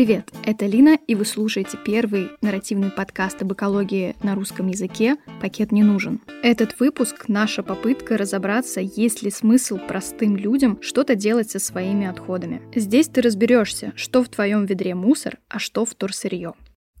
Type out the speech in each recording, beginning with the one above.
Привет, это Лина, и вы слушаете первый нарративный подкаст об экологии на русском языке «Пакет не нужен». Этот выпуск — наша попытка разобраться, есть ли смысл простым людям что-то делать со своими отходами. Здесь ты разберешься, что в твоем ведре мусор, а что вторсырье.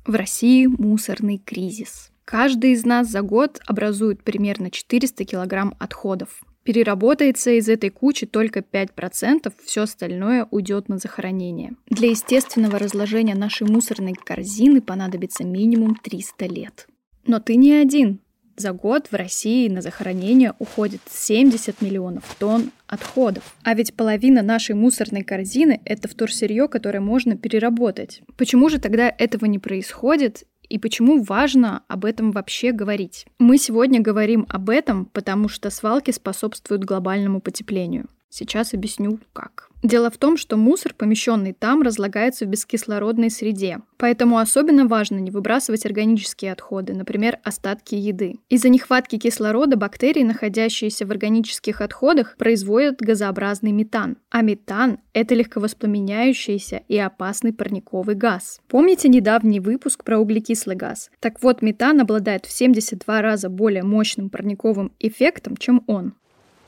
В России мусорный кризис. Каждый из нас за год образует примерно 400 килограмм отходов. Переработается из этой кучи только 5%, все остальное уйдет на захоронение. Для естественного разложения нашей мусорной корзины понадобится минимум 300 лет. Но ты не один. За год в России на захоронение уходит 70 миллионов тонн отходов. А ведь половина нашей мусорной корзины — это вторсырье, которое можно переработать. Почему же тогда этого не происходит и почему важно об этом вообще говорить. Мы сегодня говорим об этом, потому что свалки способствуют глобальному потеплению. Сейчас объясню, как. Дело в том, что мусор, помещенный там, разлагается в бескислородной среде. Поэтому особенно важно не выбрасывать органические отходы, например, остатки еды. Из-за нехватки кислорода бактерии, находящиеся в органических отходах, производят газообразный метан. А метан – это легковоспламеняющийся и опасный парниковый газ. Помните недавний выпуск про углекислый газ? Так вот, метан обладает в 72 раза более мощным парниковым эффектом, чем он.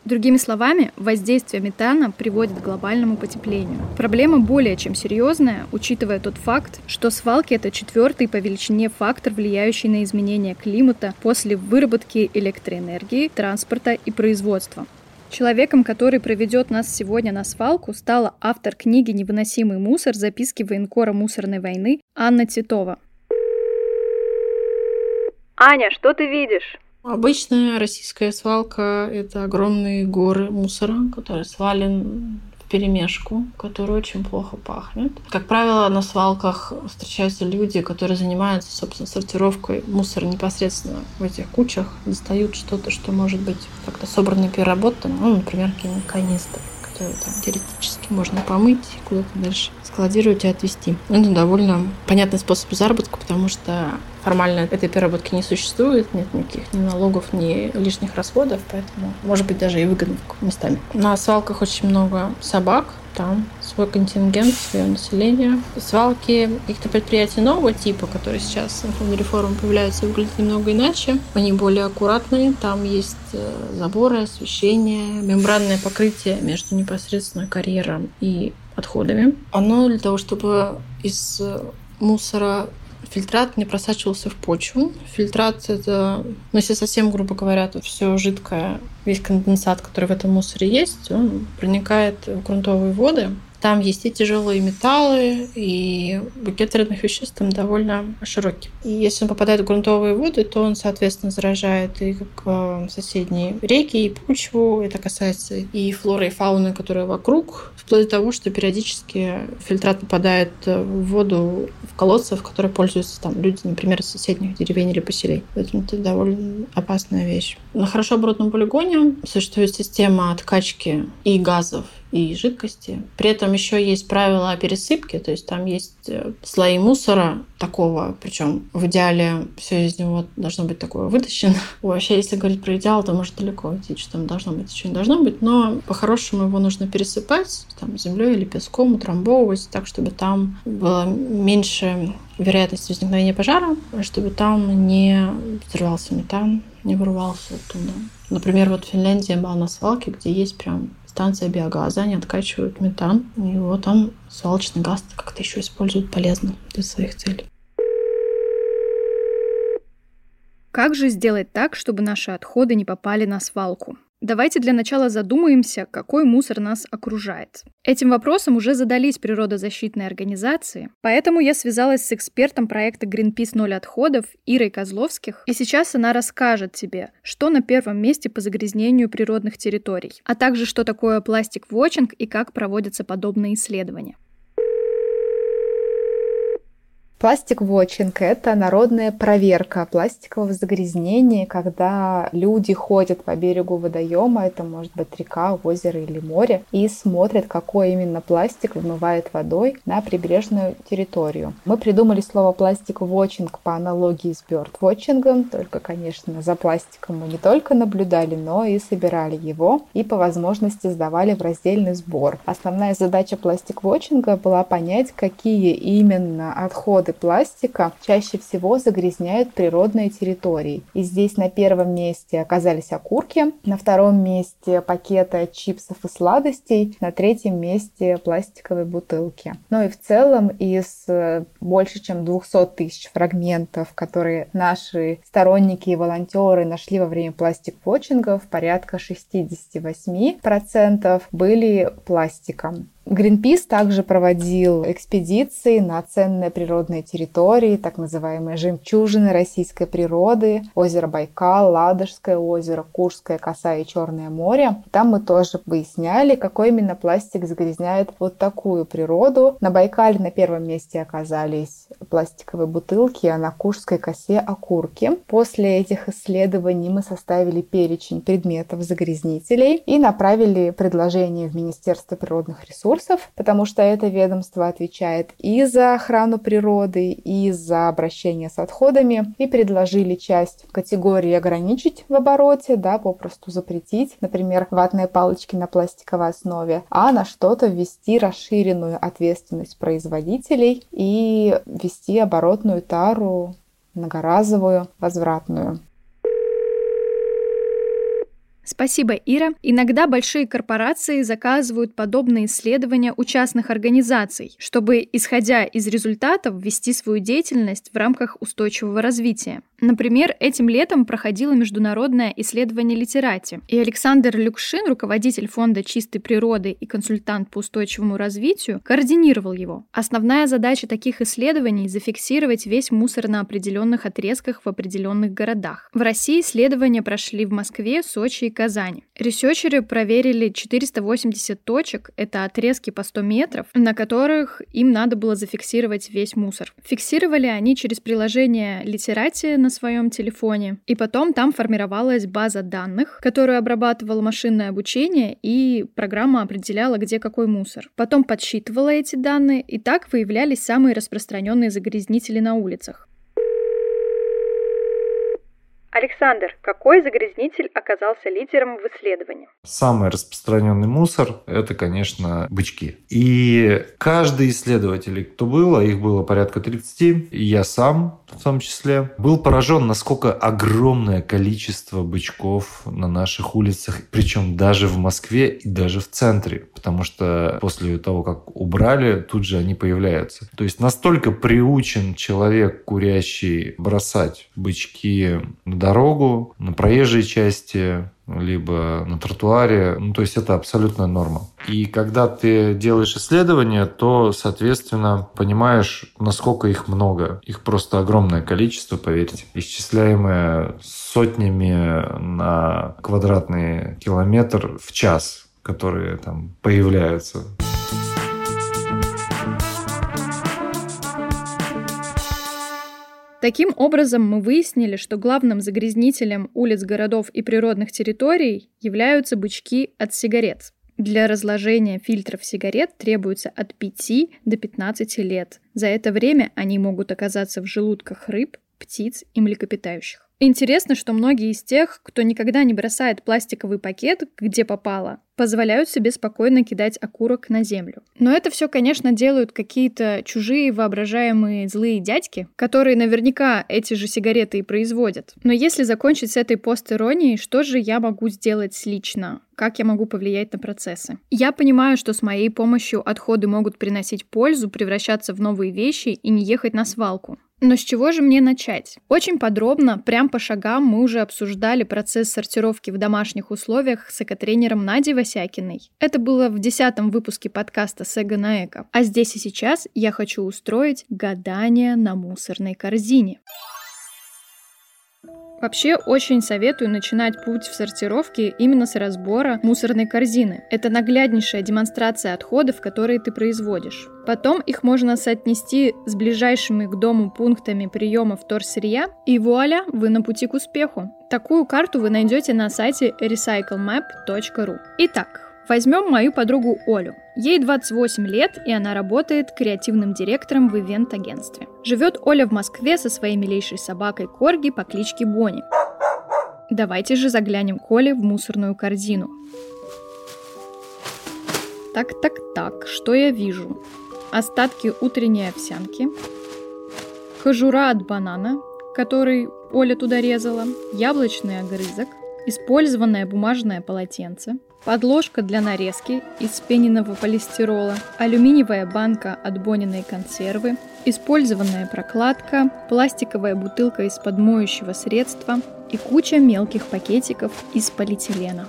Другими словами, воздействие метана приводит к глобальному потеплению. Проблема более чем серьезная, учитывая тот факт, что свалки – это четвертый по величине фактор, влияющий на изменение климата после выработки электроэнергии, транспорта и производства. Человеком, который проведет нас сегодня на свалку, стала автор книги «Невыносимый мусор. Записки военкора мусорной войны» Анна Титова. Аня, что ты видишь? Обычная российская свалка – это огромные горы мусора, которые свален в перемешку, который очень плохо пахнет. Как правило, на свалках встречаются люди, которые занимаются, собственно, сортировкой мусора непосредственно в этих кучах, достают что-то, что может быть как-то собрано и переработано, ну, например, какие-нибудь канистры которые там теоретически можно помыть, куда-то дальше складировать и отвезти. Это довольно понятный способ заработка, потому что формально этой переработки не существует, нет никаких ни налогов, ни лишних расходов, поэтому может быть даже и выгодно местами. На свалках очень много собак, там свой контингент, свое население. Свалки каких-то предприятий нового типа, которые сейчас на фоне реформы появляются, выглядят немного иначе. Они более аккуратные. Там есть э, заборы, освещение, мембранное покрытие между непосредственно карьером и отходами. Оно для того, чтобы из мусора фильтрат не просачивался в почву. Фильтрат — это, ну, если совсем грубо говоря, то все жидкое, весь конденсат, который в этом мусоре есть, он проникает в грунтовые воды, там есть и тяжелые металлы, и букет вредных веществ там довольно широкий. И если он попадает в грунтовые воды, то он, соответственно, заражает и как э, соседние реки, и почву. Это касается и флоры, и фауны, которые вокруг, вплоть до того, что периодически фильтрат попадает в воду в колодцы, в которые пользуются там люди, например, из соседних деревень или поселений. Поэтому это довольно опасная вещь. На хорошо оборудованном полигоне существует система откачки и газов, и жидкости. При этом еще есть правила о пересыпке, то есть там есть э, слои мусора такого, причем в идеале все из него должно быть такое вытащено. Вообще, если говорить про идеал, то может далеко уйти, что там должно быть, еще не должно быть, но по-хорошему его нужно пересыпать там, землей или песком, утрамбовывать так, чтобы там было меньше вероятность возникновения пожара, чтобы там не взрывался метан, не вырывался оттуда. Например, вот в Финляндии была на свалке, где есть прям станция биогаза, они откачивают метан, и его там свалочный газ как-то еще используют полезно для своих целей. Как же сделать так, чтобы наши отходы не попали на свалку? Давайте для начала задумаемся, какой мусор нас окружает. Этим вопросом уже задались природозащитные организации, поэтому я связалась с экспертом проекта Greenpeace «Ноль отходов» Ирой Козловских, и сейчас она расскажет тебе, что на первом месте по загрязнению природных территорий, а также что такое пластик-вотчинг и как проводятся подобные исследования. Пластик-вотчинг – это народная проверка пластикового загрязнения, когда люди ходят по берегу водоема, это может быть река, озеро или море, и смотрят, какой именно пластик вымывает водой на прибрежную территорию. Мы придумали слово пластик-вотчинг по аналогии с бёрд-вотчингом, только, конечно, за пластиком мы не только наблюдали, но и собирали его, и по возможности сдавали в раздельный сбор. Основная задача пластик-вотчинга была понять, какие именно отходы отходы пластика чаще всего загрязняют природные территории. И здесь на первом месте оказались окурки, на втором месте пакеты чипсов и сладостей, на третьем месте пластиковые бутылки. Ну и в целом из э, больше чем 200 тысяч фрагментов, которые наши сторонники и волонтеры нашли во время пластик-вотчингов, порядка 68% были пластиком. Гринпис также проводил экспедиции на ценные природные территории, так называемые жемчужины российской природы, озеро Байкал, Ладожское озеро, Курская коса и Черное море. Там мы тоже выясняли, какой именно пластик загрязняет вот такую природу. На Байкале на первом месте оказались пластиковые бутылки, а на Курской косе окурки. После этих исследований мы составили перечень предметов загрязнителей и направили предложение в Министерство природных ресурсов ресурсов, потому что это ведомство отвечает и за охрану природы, и за обращение с отходами, и предложили часть категории ограничить в обороте, да, попросту запретить, например, ватные палочки на пластиковой основе, а на что-то ввести расширенную ответственность производителей и ввести оборотную тару многоразовую, возвратную. Спасибо, Ира. Иногда большие корпорации заказывают подобные исследования у частных организаций, чтобы, исходя из результатов, вести свою деятельность в рамках устойчивого развития. Например, этим летом проходило международное исследование литерати, и Александр Люкшин, руководитель фонда чистой природы и консультант по устойчивому развитию, координировал его. Основная задача таких исследований – зафиксировать весь мусор на определенных отрезках в определенных городах. В России исследования прошли в Москве, Сочи и Казани. Ресерчеры проверили 480 точек, это отрезки по 100 метров, на которых им надо было зафиксировать весь мусор. Фиксировали они через приложение Литерати на своем телефоне, и потом там формировалась база данных, которую обрабатывало машинное обучение, и программа определяла, где какой мусор. Потом подсчитывала эти данные, и так выявлялись самые распространенные загрязнители на улицах. Александр, какой загрязнитель оказался лидером в исследовании? Самый распространенный мусор – это, конечно, бычки. И каждый исследователь, кто был, а их было порядка 30, и я сам в том числе, был поражен, насколько огромное количество бычков на наших улицах, причем даже в Москве и даже в центре, потому что после того, как убрали, тут же они появляются. То есть настолько приучен человек курящий бросать бычки на дорогу, на проезжей части, либо на тротуаре. Ну, то есть это абсолютная норма. И когда ты делаешь исследования, то, соответственно, понимаешь, насколько их много. Их просто огромное количество, поверьте. Исчисляемое сотнями на квадратный километр в час, которые там появляются. Таким образом, мы выяснили, что главным загрязнителем улиц городов и природных территорий являются бычки от сигарет. Для разложения фильтров сигарет требуется от 5 до 15 лет. За это время они могут оказаться в желудках рыб, птиц и млекопитающих. Интересно, что многие из тех, кто никогда не бросает пластиковый пакет, где попало, позволяют себе спокойно кидать окурок на землю. Но это все, конечно, делают какие-то чужие воображаемые злые дядьки, которые наверняка эти же сигареты и производят. Но если закончить с этой пост-иронией, что же я могу сделать лично? Как я могу повлиять на процессы? Я понимаю, что с моей помощью отходы могут приносить пользу, превращаться в новые вещи и не ехать на свалку. Но с чего же мне начать? Очень подробно, прям по шагам мы уже обсуждали процесс сортировки в домашних условиях с экотренером Надей Васякиной. Это было в десятом выпуске подкаста «Сэга на эко». А здесь и сейчас я хочу устроить гадание на мусорной корзине. Вообще, очень советую начинать путь в сортировке именно с разбора мусорной корзины. Это нагляднейшая демонстрация отходов, которые ты производишь. Потом их можно соотнести с ближайшими к дому пунктами приема вторсырья, и вуаля, вы на пути к успеху. Такую карту вы найдете на сайте recyclemap.ru. Итак, Возьмем мою подругу Олю. Ей 28 лет, и она работает креативным директором в ивент-агентстве. Живет Оля в Москве со своей милейшей собакой Корги по кличке Бонни. Давайте же заглянем к Оле в мусорную корзину. Так, так, так, что я вижу? Остатки утренней овсянки, кожура от банана, который Оля туда резала, яблочный огрызок, использованное бумажное полотенце, подложка для нарезки из пененного полистирола, алюминиевая банка от Бониной консервы, использованная прокладка, пластиковая бутылка из-под моющего средства и куча мелких пакетиков из полиэтилена.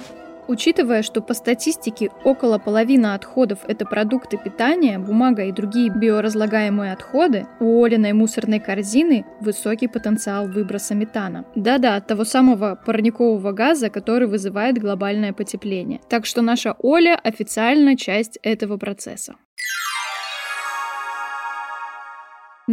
Учитывая, что по статистике около половины отходов – это продукты питания, бумага и другие биоразлагаемые отходы, у Олиной мусорной корзины высокий потенциал выброса метана. Да-да, того самого парникового газа, который вызывает глобальное потепление. Так что наша Оля официально часть этого процесса.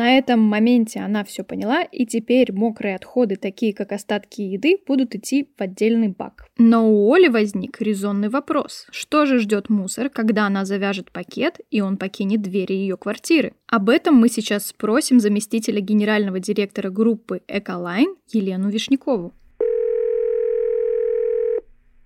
На этом моменте она все поняла, и теперь мокрые отходы, такие как остатки еды, будут идти в отдельный бак. Но у Оли возник резонный вопрос. Что же ждет мусор, когда она завяжет пакет, и он покинет двери ее квартиры? Об этом мы сейчас спросим заместителя генерального директора группы «Эколайн» Елену Вишнякову.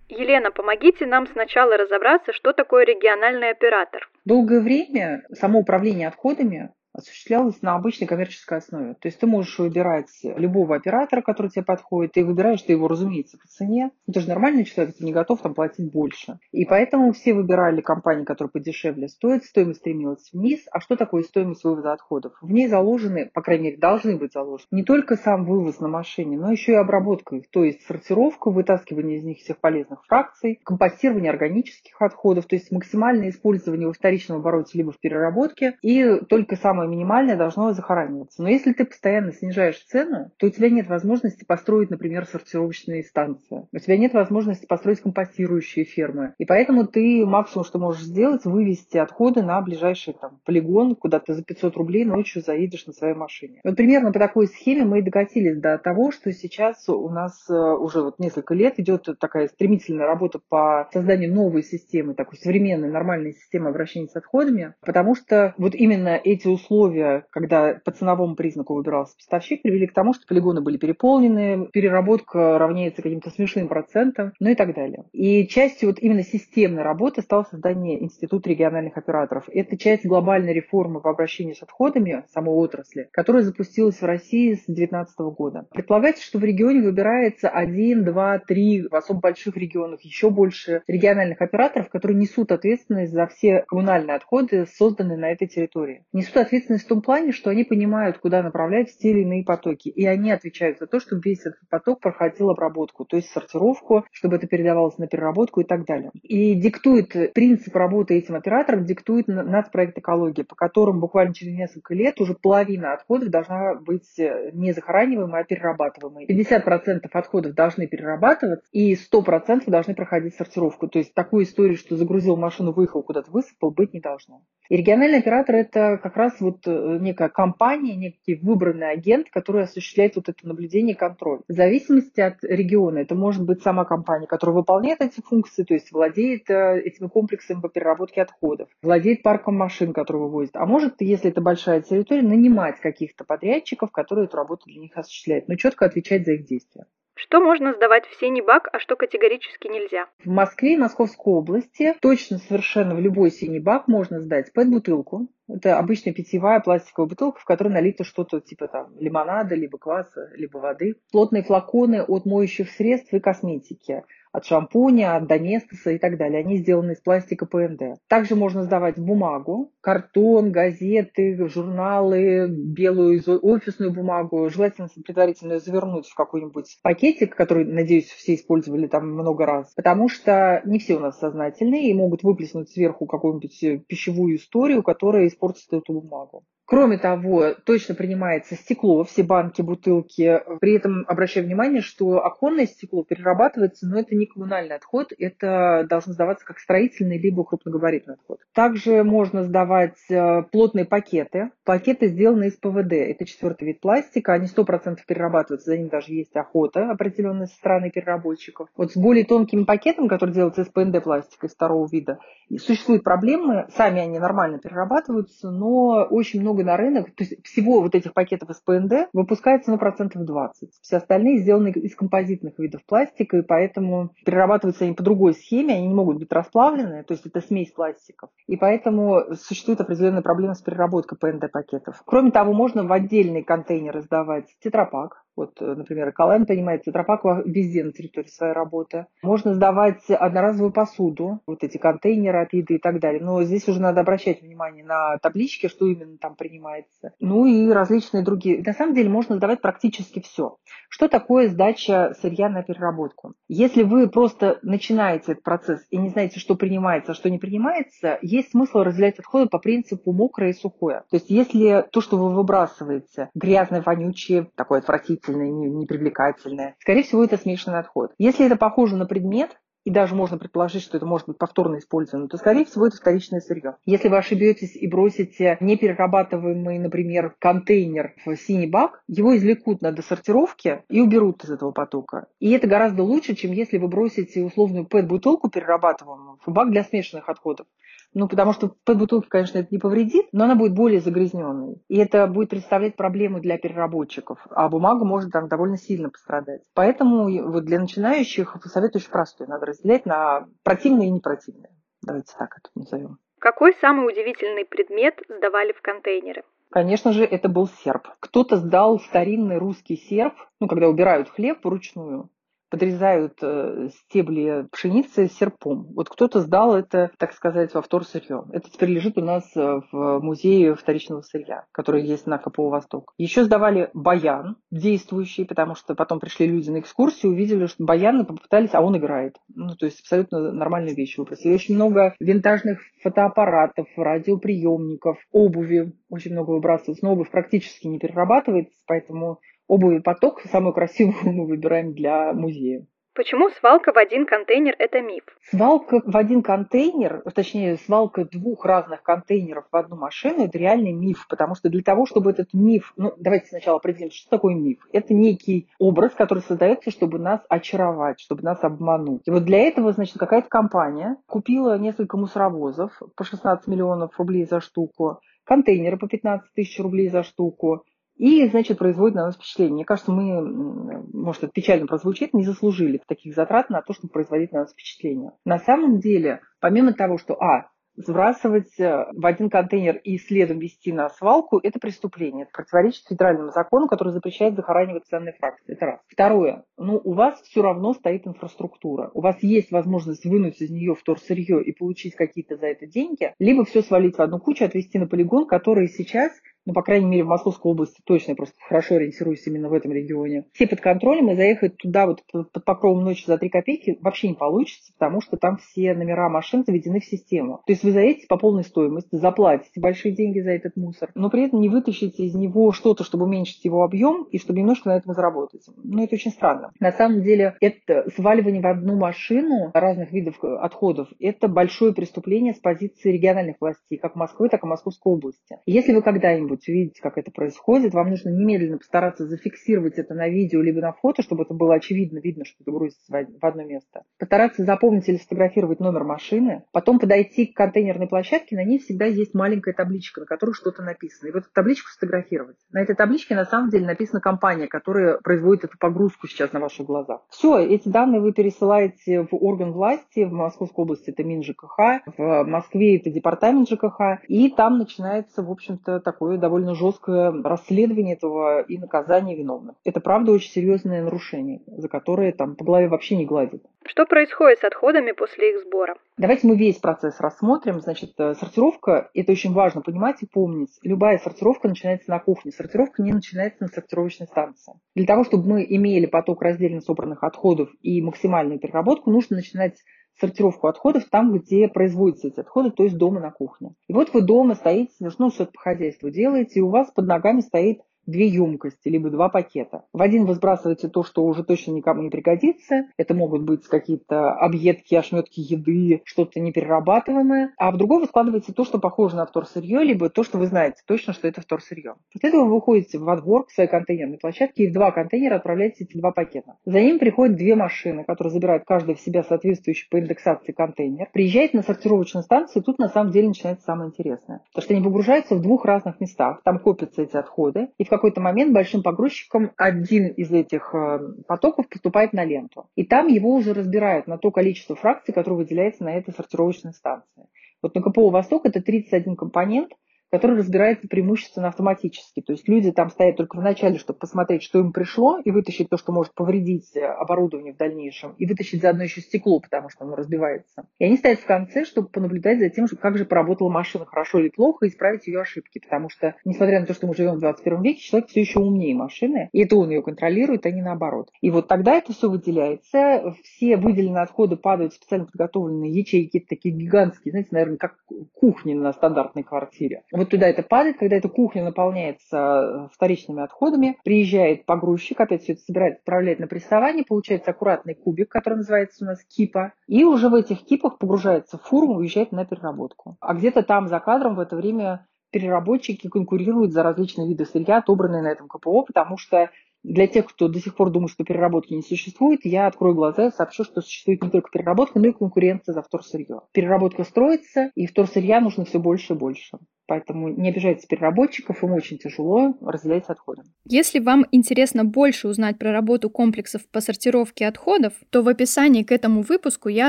Елена, помогите нам сначала разобраться, что такое региональный оператор. Долгое время само управление отходами осуществлялось на обычной коммерческой основе. То есть ты можешь выбирать любого оператора, который тебе подходит, ты выбираешь ты его, разумеется, по цене. Ну, ты же нормальный человек, ты не готов там платить больше. И поэтому все выбирали компании, которые подешевле стоят, стоимость стремилась вниз. А что такое стоимость вывоза отходов? В ней заложены, по крайней мере, должны быть заложены не только сам вывоз на машине, но еще и обработка их, то есть сортировка, вытаскивание из них всех полезных фракций, компостирование органических отходов, то есть максимальное использование во вторичном обороте либо в переработке, и только самое самое минимальное должно захораниваться. Но если ты постоянно снижаешь цену, то у тебя нет возможности построить, например, сортировочные станции. У тебя нет возможности построить компостирующие фермы. И поэтому ты максимум, что можешь сделать, вывести отходы на ближайший там, полигон, куда ты за 500 рублей ночью заедешь на своей машине. Вот примерно по такой схеме мы и докатились до того, что сейчас у нас э, уже вот несколько лет идет такая стремительная работа по созданию новой системы, такой современной, нормальной системы обращения с отходами, потому что вот именно эти условия условия, когда по ценовому признаку выбирался поставщик, привели к тому, что полигоны были переполнены, переработка равняется каким-то смешным процентам, ну и так далее. И частью вот именно системной работы стало создание Института региональных операторов. Это часть глобальной реформы по обращению с отходами самой отрасли, которая запустилась в России с 2019 года. Предполагается, что в регионе выбирается один, два, три, в особо больших регионах еще больше региональных операторов, которые несут ответственность за все коммунальные отходы, созданные на этой территории. Несут ответственность ответственность в том плане, что они понимают, куда направлять те или иные потоки. И они отвечают за то, чтобы весь этот поток проходил обработку, то есть сортировку, чтобы это передавалось на переработку и так далее. И диктует принцип работы этим оператором, диктует нацпроект экологии, по которым буквально через несколько лет уже половина отходов должна быть э, не захораниваемой, а перерабатываемой. 50% отходов должны перерабатываться, и 100% должны проходить сортировку. То есть такую историю, что загрузил машину, выехал куда-то, высыпал, быть не должно. И региональный оператор это как раз вот э, некая компания, некий выбранный агент, который осуществляет вот это наблюдение и контроль. В зависимости от региона, это может быть сама компания, которая выполняет эти функции, то есть владеет э, этими комплексами по переработке отходов, владеет парком машин, который вывозит. А может, если это большая территория, нанимать каких-то подрядчиков, которые эту работу для них осуществляют, но четко отвечать за их действия. Что можно сдавать в синий бак, а что категорически нельзя? В Москве и Московской области точно совершенно в любой синий бак можно сдать пэт-бутылку. Это обычная питьевая пластиковая бутылка, в которой налито что-то типа там лимонада, либо кваса, либо воды. Плотные флаконы от моющих средств и косметики от шампуня, от доместоса и так далее. Они сделаны из пластика ПНД. Также можно сдавать бумагу, картон, газеты, журналы, белую офисную бумагу. Желательно предварительно завернуть в какой-нибудь пакетик, который, надеюсь, все использовали там много раз. Потому что не все у нас сознательные и могут выплеснуть сверху какую-нибудь пищевую историю, которая испортит эту бумагу. Кроме того, точно принимается стекло, все банки, бутылки. При этом обращаю внимание, что оконное стекло перерабатывается, но это не коммунальный отход, это должно сдаваться как строительный либо крупногабаритный отход. Также можно сдавать э, плотные пакеты. Пакеты сделаны из ПВД. Это четвертый вид пластика. Они 100% перерабатываются, за ним даже есть охота определенная со стороны переработчиков. Вот с более тонкими пакетами, которые делаются из ПНД пластика, из второго вида, существуют проблемы. Сами они нормально перерабатываются, но очень много на рынок, то есть всего вот этих пакетов из ПНД выпускается на процентов 20. Все остальные сделаны из композитных видов пластика, и поэтому перерабатываются они по другой схеме, они не могут быть расплавлены, то есть это смесь пластиков. И поэтому существует определенная проблема с переработкой ПНД-пакетов. Кроме того, можно в отдельные контейнеры сдавать тетрапак, вот, э, например, Эколайн принимает тетрапак везде на территории своей работы. Можно сдавать одноразовую посуду, вот эти контейнеры от еды и так далее. Но здесь уже надо обращать внимание на таблички, что именно там принимается. Ну и различные другие. На самом деле можно сдавать практически все. Что такое сдача сырья на переработку? Если вы просто начинаете этот процесс и не знаете, что принимается, а что не принимается, есть смысл разделять отходы по принципу мокрое и сухое. То есть если то, что вы выбрасываете, грязное, вонючее, такое отвратительное, привлекательное, непривлекательное. Скорее всего, это смешанный отход. Если это похоже на предмет, и даже можно предположить, что это может быть повторно использовано, то, скорее всего, это вторичное сырье. Если вы ошибетесь и бросите неперерабатываемый, например, контейнер в синий бак, его извлекут на досортировке и уберут из этого потока. И это гораздо лучше, чем если вы бросите условную пэт-бутылку перерабатываемую в бак для смешанных отходов. Ну, потому что пэт-бутылке, конечно, это не повредит, но она будет более загрязненной. И это будет представлять проблему для переработчиков. А бумага может там довольно сильно пострадать. Поэтому вот для начинающих совет очень простой. Надо разделять на противные и непротивные. Давайте так это назовем. Какой самый удивительный предмет сдавали в контейнеры? Конечно же, это был серп. Кто-то сдал старинный русский серп, ну, когда убирают хлеб вручную подрезают э, стебли пшеницы серпом. Вот кто-то сдал это, так сказать, во вторсырье. Это теперь лежит у нас э, в музее вторичного сырья, который есть на КПО «Восток». Еще сдавали баян действующий, потому что потом пришли люди на экскурсию, увидели, что баян попытались, а он играет. Ну, то есть абсолютно нормальную вещь выбросили. Очень много винтажных фотоаппаратов, радиоприемников, обуви очень много выбрасывается. Но обувь практически не перерабатывается, поэтому обуви поток, самую красивую мы выбираем для музея. Почему свалка в один контейнер – это миф? Свалка в один контейнер, точнее, свалка двух разных контейнеров в одну машину – это реальный миф, потому что для того, чтобы этот миф… Ну, давайте сначала определим, что такое миф. Это некий образ, который создается, чтобы нас очаровать, чтобы нас обмануть. И вот для этого, значит, какая-то компания купила несколько мусоровозов по 16 миллионов рублей за штуку, контейнеры по 15 тысяч рублей за штуку, и, значит, производит на нас впечатление. Мне кажется, мы, может, это печально прозвучит, не заслужили таких затрат на то, чтобы производить на нас впечатление. На самом деле, помимо того, что, а, сбрасывать э, в один контейнер и следом вести на свалку – это преступление. Это противоречит федеральному закону, который запрещает захоранивать ценные фракции. Это раз. Второе. Ну, у вас все равно стоит инфраструктура. У вас есть возможность вынуть из нее вторсырье и получить какие-то за это деньги, либо все свалить в одну кучу, отвезти на полигон, который сейчас ну, по крайней мере, в Московской области точно, я просто хорошо ориентируюсь именно в этом регионе. Все под контролем, и заехать туда вот под покровом ночи за 3 копейки вообще не получится, потому что там все номера машин заведены в систему. То есть вы заедете по полной стоимости, заплатите большие деньги за этот мусор, но при этом не вытащите из него что-то, чтобы уменьшить его объем и чтобы немножко на этом заработать. Ну, это очень странно. На самом деле, это сваливание в одну машину разных видов отходов, это большое преступление с позиции региональных властей, как Москвы, так и Московской области. Если вы когда-нибудь увидите, как это происходит, вам нужно немедленно постараться зафиксировать это на видео либо на фото, чтобы это было очевидно, видно, что это грузится в одно место. Постараться запомнить или сфотографировать номер машины, потом подойти к контейнерной площадке, на ней всегда есть маленькая табличка, на которой что-то написано. И вот эту табличку сфотографировать. На этой табличке на самом деле написана компания, которая производит эту погрузку сейчас на ваших глазах. Все, эти данные вы пересылаете в орган власти, в Московской области это Мин ЖКХ, в Москве это департамент ЖКХ, и там начинается, в общем-то, такое довольно жесткое расследование этого и наказание виновных. Это, правда, очень серьезное нарушение, за которое там по голове вообще не гладят. Что происходит с отходами после их сбора? Давайте мы весь процесс рассмотрим. Значит, э, сортировка, это очень важно понимать и помнить. Любая сортировка начинается на кухне. Сортировка не начинается на сортировочной станции. Для того, чтобы мы имели поток раздельно собранных отходов и максимальную переработку, нужно начинать сортировку отходов там, где производятся эти отходы, то есть дома на кухне. И вот вы дома стоите, ну, что-то по хозяйству делаете, и у вас под ногами стоит две емкости, либо два пакета. В один вы сбрасываете то, что уже точно никому не пригодится. Это могут быть какие-то объедки, ошметки еды, что-то неперерабатываемое. А в другой вы складываете то, что похоже на вторсырье, либо то, что вы знаете точно, что это вторсырье. После этого вы выходите во двор к своей контейнерной площадке и в два контейнера отправляете эти два пакета. За ним приходят две машины, которые забирают каждая в себя соответствующий по индексации контейнер. Приезжает на сортировочную станцию, и тут на самом деле начинается самое интересное. Потому что они погружаются в двух разных местах. Там копятся эти отходы. И в какой-то момент большим погрузчиком один из этих э, потоков поступает на ленту. И там его уже разбирают на то количество фракций, которое выделяется на этой сортировочной станции. Вот на КПО «Восток» это 31 компонент, который разбирается преимущественно автоматически. То есть люди там стоят только в начале, чтобы посмотреть, что им пришло, и вытащить то, что может повредить э, оборудование в дальнейшем, и вытащить заодно еще стекло, потому что оно разбивается. И они стоят в конце, чтобы понаблюдать за тем, как же поработала машина, хорошо или плохо, и исправить ее ошибки. Потому что, несмотря на то, что мы живем в 21 веке, человек все еще умнее машины, и это он ее контролирует, а не наоборот. И вот тогда это все выделяется, все выделенные отходы падают в специально подготовленные ячейки, такие гигантские, знаете, наверное, как кухни на стандартной квартире вот туда это падает, когда эта кухня наполняется э, вторичными отходами, приезжает погрузчик, опять все это собирает, отправляет на прессование, получается аккуратный кубик, который называется у нас кипа, и уже в этих кипах погружается в фуру, уезжает на переработку. А где-то там за кадром в это время переработчики конкурируют за различные виды сырья, отобранные на этом КПО, потому что для тех, кто до сих пор думает, что переработки не существует, я открою глаза и сообщу, что существует не только переработка, но и конкуренция за вторсырье. Переработка строится, и вторсырья нужно все больше и больше. Поэтому не обижайтесь переработчиков, им очень тяжело разделять отходы. Если вам интересно больше узнать про работу комплексов по сортировке отходов, то в описании к этому выпуску я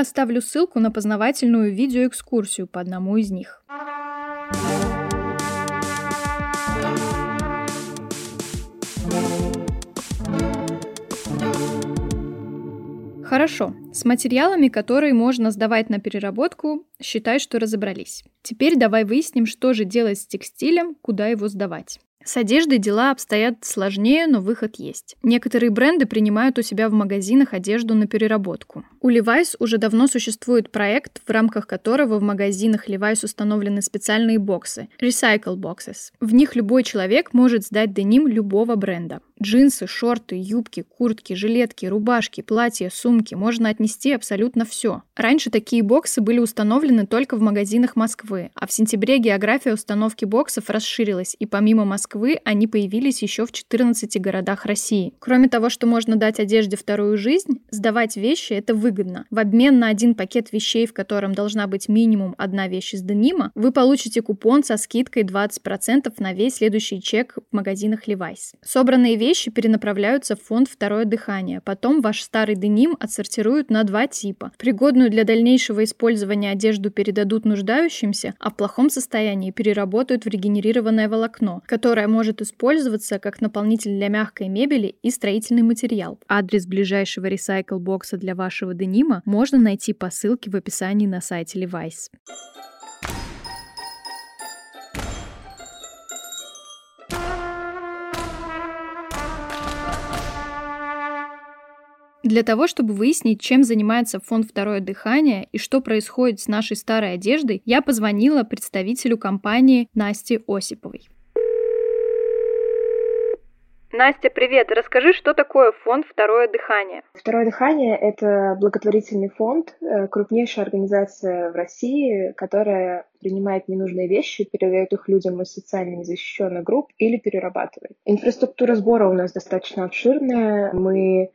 оставлю ссылку на познавательную видеоэкскурсию по одному из них. Хорошо, с материалами, которые можно сдавать на переработку, считай, что разобрались. Теперь давай выясним, что же делать с текстилем, куда его сдавать. С одеждой дела обстоят сложнее, но выход есть. Некоторые бренды принимают у себя в магазинах одежду на переработку. У Levi's уже давно существует проект, в рамках которого в магазинах Levi's установлены специальные боксы – Recycle Boxes. В них любой человек может сдать деним любого бренда. Джинсы, шорты, юбки, куртки, жилетки, рубашки, платья, сумки можно отнести абсолютно все. Раньше такие боксы были установлены только в магазинах Москвы, а в сентябре география установки боксов расширилась, и помимо Москвы они появились еще в 14 городах России. Кроме того, что можно дать одежде вторую жизнь, сдавать вещи – это выгодно. В обмен на один пакет вещей, в котором должна быть минимум одна вещь из денима, вы получите купон со скидкой 20% на весь следующий чек в магазинах Levi's. Собранные вещи перенаправляются в фонд «Второе дыхание». Потом ваш старый деним отсортируют на два типа. Пригодную для дальнейшего использования одежду передадут нуждающимся, а в плохом состоянии переработают в регенерированное волокно, которое может использоваться как наполнитель для мягкой мебели и строительный материал. Адрес ближайшего ресайкл-бокса для вашего денима можно найти по ссылке в описании на сайте Levi's. Для того, чтобы выяснить, чем занимается фонд «Второе дыхание» и что происходит с нашей старой одеждой, я позвонила представителю компании Насте Осиповой. Настя, привет. Расскажи, что такое фонд «Второе дыхание». «Второе дыхание» — это благотворительный фонд, э, крупнейшая организация в России, которая принимает ненужные вещи, передает их людям из социально незащищенных групп или перерабатывает. Инфраструктура сбора у нас достаточно обширная. Мы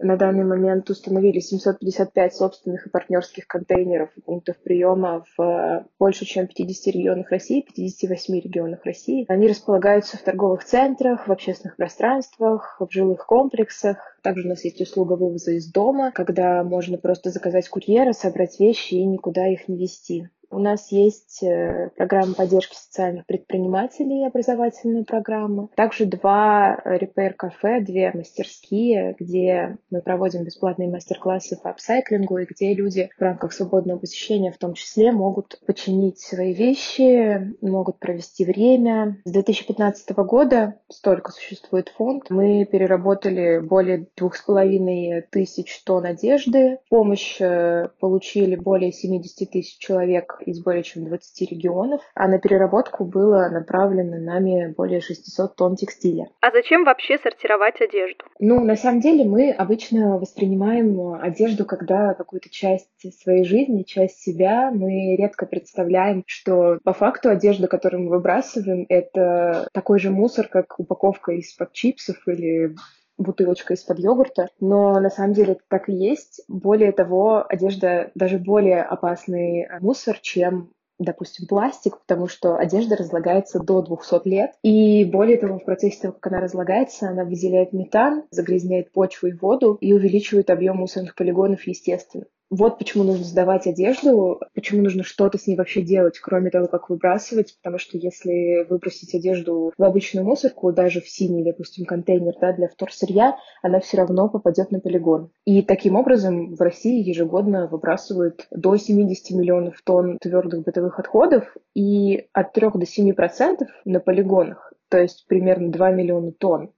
на данный момент установили 755 собственных и партнерских контейнеров пунктов приема в э, больше, чем 50 регионах России, 58 регионах России. Они располагаются в торговых центрах, в общественных пространствах, в жилых комплексах. Также у нас есть услуга вывоза из дома, когда можно просто заказать курьера, собрать вещи и никуда их не везти. У нас есть э, программа поддержки социальных предпринимателей, образовательная программа. Также два репейр-кафе, две мастерские, где мы проводим бесплатные мастер-классы по апсайклингу, и где люди в рамках свободного посещения в том числе могут починить свои вещи, могут провести время. С 2015 года столько существует фонд. Мы переработали более двух с половиной тысяч тонн одежды. Помощь э, получили более 70 тысяч человек из более чем 20 регионов, а на переработку было направлено нами более 600 тонн текстиля. А зачем вообще сортировать одежду? Ну, на самом деле мы обычно воспринимаем одежду, когда какую-то часть своей жизни, часть себя, мы редко представляем, что по факту одежда, которую мы выбрасываем, это такой же мусор, как упаковка из-под чипсов или бутылочка из-под йогурта, но на самом деле так и есть. Более того, одежда даже более опасный мусор, чем допустим, пластик, потому что одежда разлагается до 200 лет. И более того, в процессе того, как она разлагается, она выделяет метан, загрязняет почву и воду и увеличивает объем мусорных полигонов естественно. Вот почему нужно сдавать одежду, почему нужно что-то с ней вообще делать, кроме того, как выбрасывать, потому что если выбросить одежду в обычную мусорку, даже в синий, допустим, контейнер да, для вторсырья, она все равно попадет на полигон. И таким образом в России ежегодно выбрасывают до 70 миллионов тонн твердых бытовых отходов и от 3 до 7 процентов на полигонах, то есть примерно 2 миллиона тонн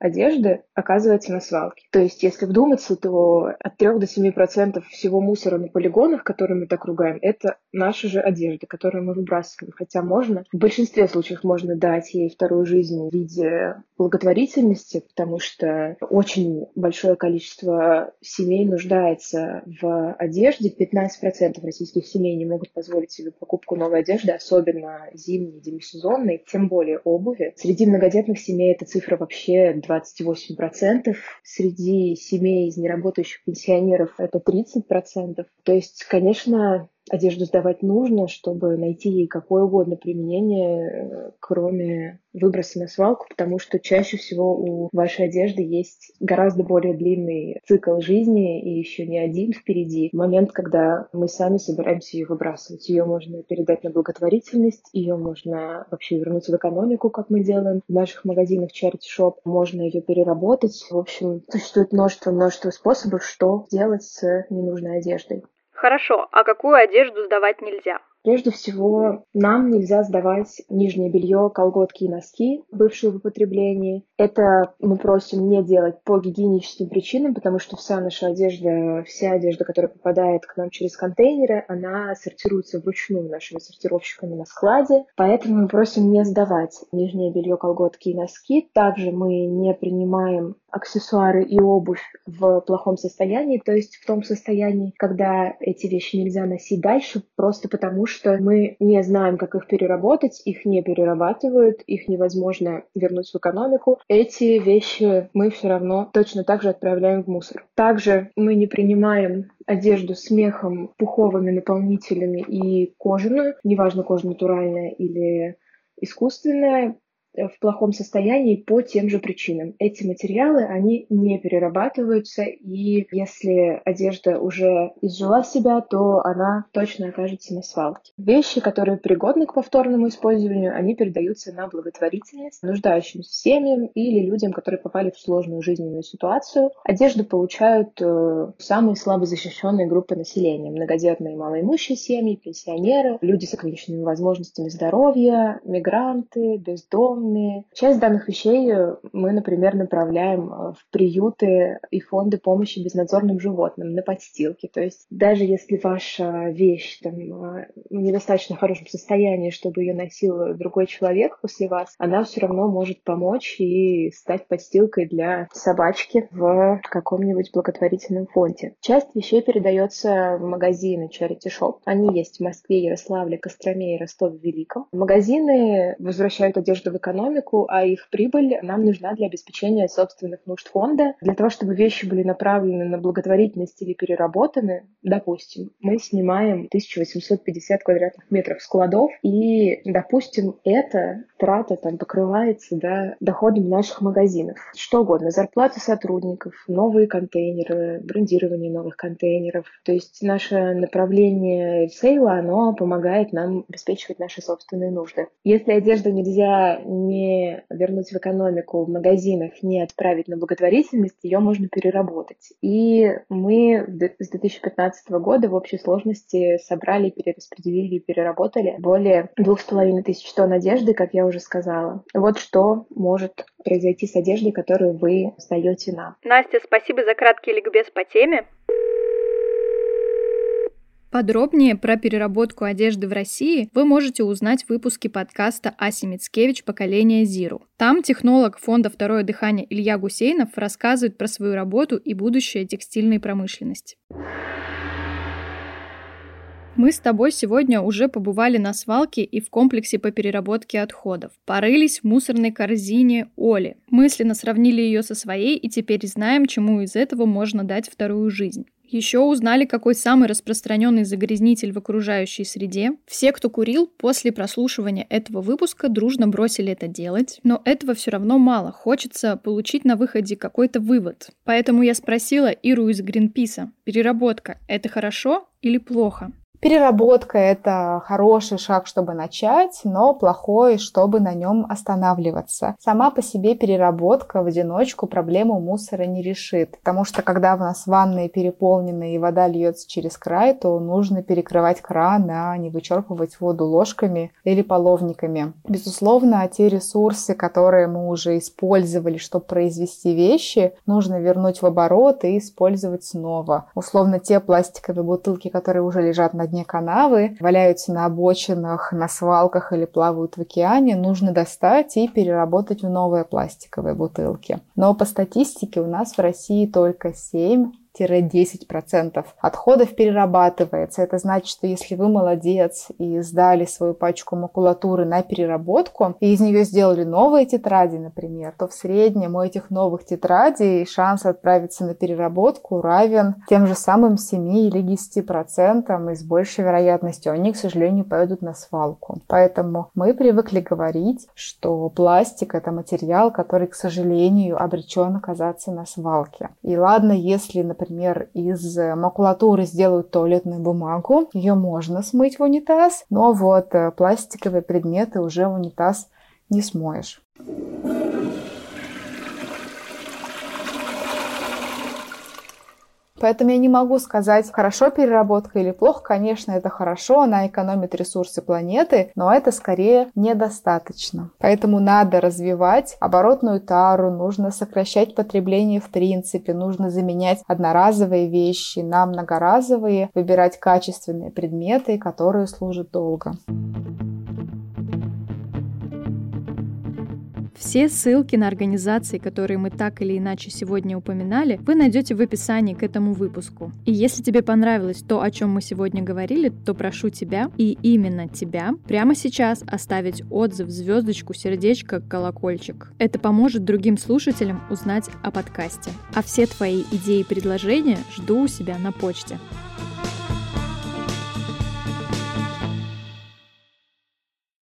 одежды оказывается на свалке. То есть, если вдуматься, то от 3 до 7 процентов всего мусора на полигонах, который мы так ругаем, это наша же одежда, которую мы выбрасываем. Хотя можно, в большинстве случаев можно дать ей вторую жизнь в виде благотворительности, потому что очень большое количество семей нуждается в одежде. 15% российских семей не могут позволить себе покупку новой одежды, особенно зимней, демисезонной, тем более обуви. Среди многодетных семей эта цифра вообще 28%. Среди семей из неработающих пенсионеров это 30%. То есть, конечно, одежду сдавать нужно, чтобы найти ей какое угодно применение, э, кроме выброса на свалку, потому что чаще всего у вашей одежды есть гораздо более длинный цикл жизни и еще не один впереди. Момент, когда мы сами собираемся ее выбрасывать. Ее можно передать на благотворительность, ее можно вообще вернуть в экономику, как мы делаем в наших магазинах Charity Shop. Можно ее переработать. В общем, существует множество-множество способов, что делать с ненужной одеждой. Хорошо, а какую одежду сдавать нельзя? Прежде всего, нам нельзя сдавать нижнее белье, колготки и носки, бывшие в употреблении. Это мы просим не делать по гигиеническим причинам, потому что вся наша одежда, вся одежда, которая попадает к нам через контейнеры, она сортируется вручную нашими сортировщиками на складе. Поэтому мы просим не сдавать нижнее белье, колготки и носки. Также мы не принимаем аксессуары и обувь в плохом состоянии, то есть в том состоянии, когда эти вещи нельзя носить дальше, просто потому что мы не знаем, как их переработать, их не перерабатывают, их невозможно вернуть в экономику. Эти вещи мы все равно точно так же отправляем в мусор. Также мы не принимаем одежду с мехом, пуховыми наполнителями и кожаную, неважно, кожа натуральная или искусственная, в плохом состоянии по тем же причинам. Эти материалы, они не перерабатываются, и если одежда уже изжила себя, то она точно окажется на свалке. Вещи, которые пригодны к повторному использованию, они передаются на благотворительность нуждающимся семьям или людям, которые попали в сложную жизненную ситуацию. Одежду получают э, самые слабо защищенные группы населения. Многодетные малоимущие семьи, пенсионеры, люди с ограниченными возможностями здоровья, мигранты, бездомные, бездомные. Часть данных вещей э, мы, например, направляем э, в приюты и фонды помощи безнадзорным животным на подстилки. То есть даже если ваша вещь там, э, в недостаточно хорошем состоянии, чтобы ее носил другой человек после вас, она все равно может помочь и стать подстилкой для собачки в каком-нибудь благотворительном фонде. Часть вещей передается в магазины Charity Shop. Они есть в Москве, Ярославле, Костроме и Ростове-Великом. Магазины возвращают одежду в экономику экономику, а их прибыль нам нужна для обеспечения собственных нужд фонда. Для того, чтобы вещи были направлены на благотворительность или переработаны, допустим, мы снимаем 1850 квадратных метров складов, и, допустим, эта трата там покрывается да, доходом наших магазинов. Что угодно, зарплаты сотрудников, новые контейнеры, брендирование новых контейнеров. То есть наше направление сейла, оно помогает нам обеспечивать наши собственные нужды. Если одежду нельзя не вернуть в экономику в магазинах, не отправить на благотворительность, ее можно переработать. И мы с 2015 года в общей сложности собрали, перераспределили переработали более двух с половиной тысяч тонн одежды, как я уже сказала. Вот что может произойти с одеждой, которую вы сдаете нам. Настя, спасибо за краткий ликбез по теме. Подробнее про переработку одежды в России вы можете узнать в выпуске подкаста Аси Мицкевич «Поколение Зиру». Там технолог фонда «Второе дыхание» Илья Гусейнов рассказывает про свою работу и будущее текстильной промышленности. Мы с тобой сегодня уже побывали на свалке и в комплексе по переработке отходов. Порылись в мусорной корзине Оли. Мысленно сравнили ее со своей и теперь знаем, чему из этого можно дать вторую жизнь. Еще узнали, какой самый распространенный загрязнитель в окружающей среде. Все, кто курил, после прослушивания этого выпуска дружно бросили это делать. Но этого все равно мало. Хочется получить на выходе какой-то вывод. Поэтому я спросила Иру из Гринписа. Переработка – это хорошо или плохо? Переработка – это хороший шаг, чтобы начать, но плохой, чтобы на нем останавливаться. Сама по себе переработка в одиночку проблему мусора не решит, потому что когда у нас ванные переполнены и вода льется через край, то нужно перекрывать кран, а не вычерпывать воду ложками или половниками. Безусловно, те ресурсы, которые мы уже использовали, чтобы произвести вещи, нужно вернуть в оборот и использовать снова. Условно, те пластиковые бутылки, которые уже лежат на дне канавы, валяются на обочинах, на свалках или плавают в океане, нужно достать и переработать в новые пластиковые бутылки. Но по статистике у нас в России только 7 10% отходов перерабатывается. Это значит, что если вы молодец и сдали свою пачку макулатуры на переработку, и из нее сделали новые тетради, например, то в среднем у этих новых тетрадей шанс отправиться на переработку равен тем же самым 7 или 10% и с большей вероятностью они, к сожалению, пойдут на свалку. Поэтому мы привыкли говорить, что пластик — это материал, который, к сожалению, обречен оказаться на свалке. И ладно, если, например, например, из макулатуры сделают туалетную бумагу, ее можно смыть в унитаз, но вот э, пластиковые предметы уже в унитаз не смоешь. Поэтому я не могу сказать, хорошо переработка или плохо. Конечно, это хорошо, она экономит ресурсы планеты, но это скорее недостаточно. Поэтому надо развивать оборотную тару, нужно сокращать потребление в принципе, нужно заменять одноразовые вещи на многоразовые, выбирать качественные предметы, которые служат долго. Все ссылки на организации, которые мы так или иначе сегодня упоминали, вы найдете в описании к этому выпуску. И если тебе понравилось то, о чем мы сегодня говорили, то прошу тебя и именно тебя прямо сейчас оставить отзыв, звездочку, сердечко, колокольчик. Это поможет другим слушателям узнать о подкасте. А все твои идеи и предложения жду у себя на почте.